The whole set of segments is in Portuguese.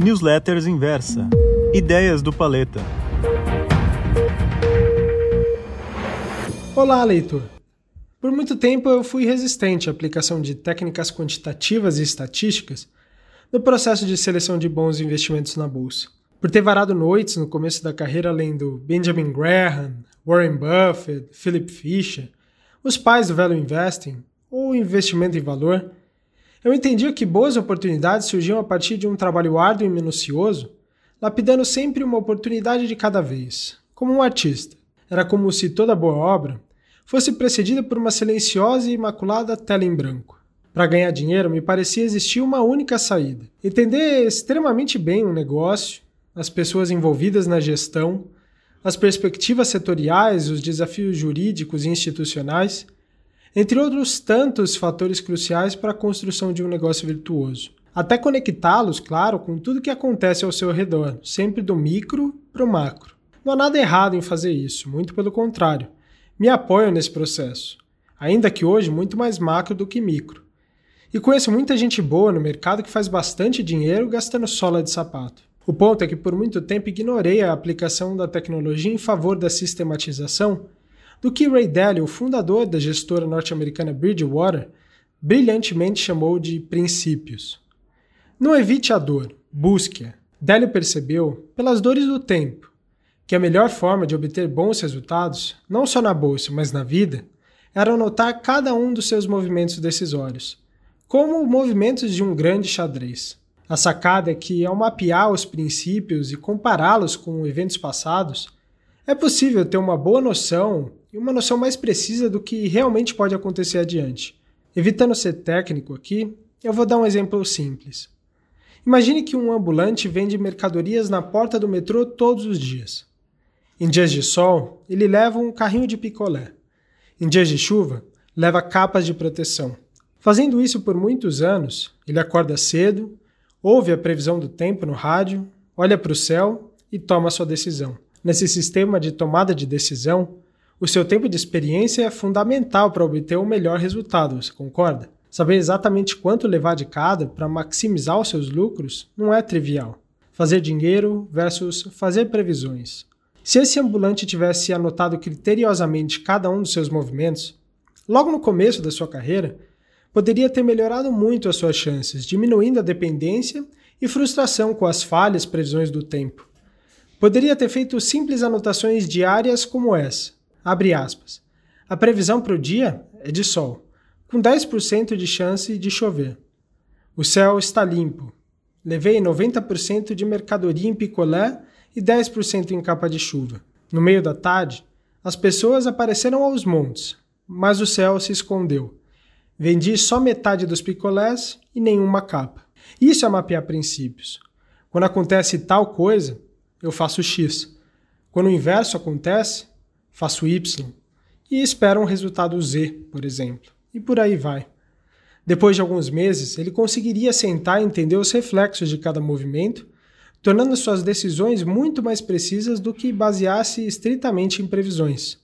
Newsletters Inversa. Ideias do Paleta. Olá, leitor. Por muito tempo eu fui resistente à aplicação de técnicas quantitativas e estatísticas no processo de seleção de bons investimentos na bolsa. Por ter varado noites no começo da carreira lendo Benjamin Graham, Warren Buffett, Philip Fisher, os pais do velho investing ou investimento em valor, eu entendia que boas oportunidades surgiam a partir de um trabalho árduo e minucioso, lapidando sempre uma oportunidade de cada vez, como um artista. Era como se toda boa obra fosse precedida por uma silenciosa e imaculada tela em branco. Para ganhar dinheiro, me parecia existir uma única saída: entender extremamente bem um negócio, as pessoas envolvidas na gestão, as perspectivas setoriais, os desafios jurídicos e institucionais, entre outros tantos fatores cruciais para a construção de um negócio virtuoso. Até conectá-los, claro, com tudo que acontece ao seu redor, sempre do micro para o macro. Não há nada errado em fazer isso, muito pelo contrário me apoiam nesse processo, ainda que hoje muito mais macro do que micro. E conheço muita gente boa no mercado que faz bastante dinheiro gastando sola de sapato. O ponto é que por muito tempo ignorei a aplicação da tecnologia em favor da sistematização do que Ray Dalio, o fundador da gestora norte-americana Bridgewater, brilhantemente chamou de princípios. Não evite a dor, busque-a. Dalio percebeu, pelas dores do tempo, que a melhor forma de obter bons resultados, não só na bolsa, mas na vida, era anotar cada um dos seus movimentos decisórios, como movimentos de um grande xadrez. A sacada é que, ao mapear os princípios e compará-los com eventos passados, é possível ter uma boa noção e uma noção mais precisa do que realmente pode acontecer adiante. Evitando ser técnico aqui, eu vou dar um exemplo simples. Imagine que um ambulante vende mercadorias na porta do metrô todos os dias. Em dias de sol, ele leva um carrinho de picolé. Em dias de chuva, leva capas de proteção. Fazendo isso por muitos anos, ele acorda cedo, ouve a previsão do tempo no rádio, olha para o céu e toma sua decisão. Nesse sistema de tomada de decisão, o seu tempo de experiência é fundamental para obter o melhor resultado, você concorda? Saber exatamente quanto levar de cada para maximizar os seus lucros não é trivial. Fazer dinheiro versus fazer previsões. Se esse ambulante tivesse anotado criteriosamente cada um dos seus movimentos, logo no começo da sua carreira, poderia ter melhorado muito as suas chances, diminuindo a dependência e frustração com as falhas previsões do tempo. Poderia ter feito simples anotações diárias como essa. Abre aspas. A previsão para o dia é de sol, com 10% de chance de chover. O céu está limpo. Levei 90% de mercadoria em picolé e 10% em capa de chuva. No meio da tarde, as pessoas apareceram aos montes, mas o céu se escondeu. Vendi só metade dos picolés e nenhuma capa. Isso é mapear princípios. Quando acontece tal coisa, eu faço X. Quando o inverso acontece, faço Y. E espero um resultado Z, por exemplo. E por aí vai. Depois de alguns meses, ele conseguiria sentar e entender os reflexos de cada movimento tornando suas decisões muito mais precisas do que basear-se estritamente em previsões.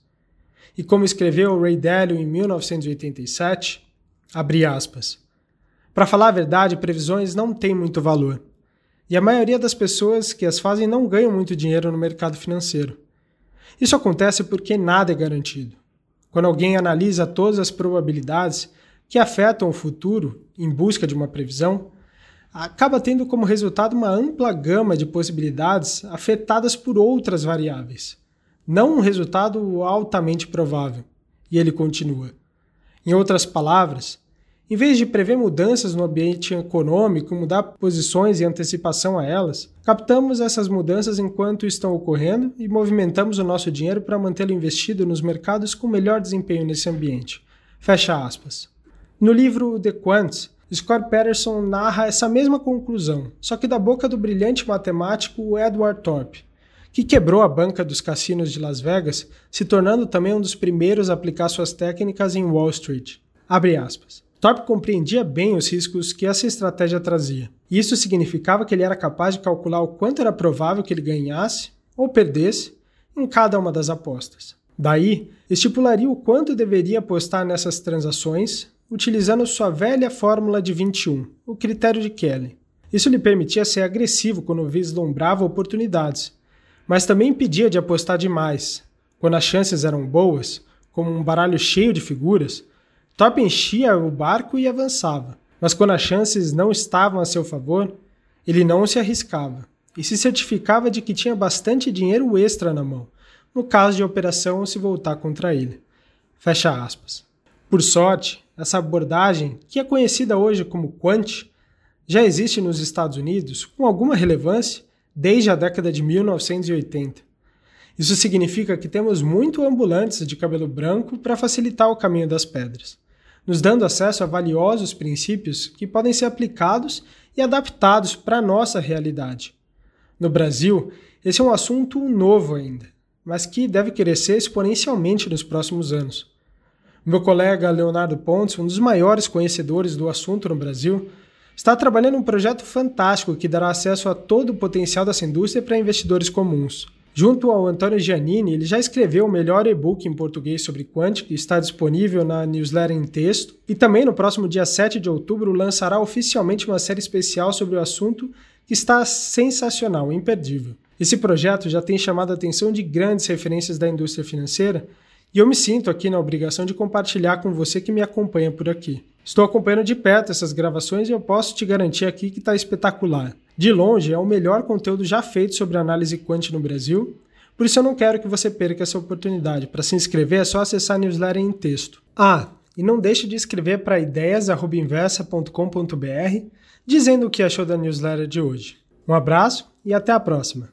E como escreveu Ray Dalio em 1987, abre aspas, para falar a verdade, previsões não têm muito valor. E a maioria das pessoas que as fazem não ganham muito dinheiro no mercado financeiro. Isso acontece porque nada é garantido. Quando alguém analisa todas as probabilidades que afetam o futuro em busca de uma previsão, acaba tendo como resultado uma ampla gama de possibilidades afetadas por outras variáveis, não um resultado altamente provável. E ele continua. Em outras palavras, em vez de prever mudanças no ambiente econômico, mudar posições e antecipação a elas, captamos essas mudanças enquanto estão ocorrendo e movimentamos o nosso dinheiro para mantê-lo investido nos mercados com melhor desempenho nesse ambiente. Fecha aspas. No livro The Quants, Scott Patterson narra essa mesma conclusão, só que da boca do brilhante matemático Edward Thorpe, que quebrou a banca dos cassinos de Las Vegas, se tornando também um dos primeiros a aplicar suas técnicas em Wall Street. Abre aspas. Thorpe compreendia bem os riscos que essa estratégia trazia. Isso significava que ele era capaz de calcular o quanto era provável que ele ganhasse ou perdesse em cada uma das apostas. Daí, estipularia o quanto deveria apostar nessas transações utilizando sua velha fórmula de 21, o critério de Kelly. Isso lhe permitia ser agressivo quando vislumbrava oportunidades, mas também impedia de apostar demais. Quando as chances eram boas, como um baralho cheio de figuras, Top enchia o barco e avançava. Mas quando as chances não estavam a seu favor, ele não se arriscava e se certificava de que tinha bastante dinheiro extra na mão, no caso de a operação se voltar contra ele. Fecha aspas. Por sorte, essa abordagem, que é conhecida hoje como quant, já existe nos Estados Unidos com alguma relevância desde a década de 1980. Isso significa que temos muito ambulantes de cabelo branco para facilitar o caminho das pedras, nos dando acesso a valiosos princípios que podem ser aplicados e adaptados para a nossa realidade. No Brasil, esse é um assunto novo ainda, mas que deve crescer exponencialmente nos próximos anos. Meu colega Leonardo Pontes, um dos maiores conhecedores do assunto no Brasil, está trabalhando um projeto fantástico que dará acesso a todo o potencial dessa indústria para investidores comuns. Junto ao Antônio Giannini, ele já escreveu o melhor e-book em português sobre Quantic, que está disponível na newsletter em texto, e também no próximo dia 7 de outubro lançará oficialmente uma série especial sobre o assunto que está sensacional, imperdível. Esse projeto já tem chamado a atenção de grandes referências da indústria financeira e eu me sinto aqui na obrigação de compartilhar com você que me acompanha por aqui. Estou acompanhando de perto essas gravações e eu posso te garantir aqui que está espetacular. De longe, é o melhor conteúdo já feito sobre análise quant no Brasil, por isso eu não quero que você perca essa oportunidade. Para se inscrever é só acessar a newsletter em texto. Ah, e não deixe de escrever para ideias.inversa.com.br dizendo o que achou da newsletter de hoje. Um abraço e até a próxima!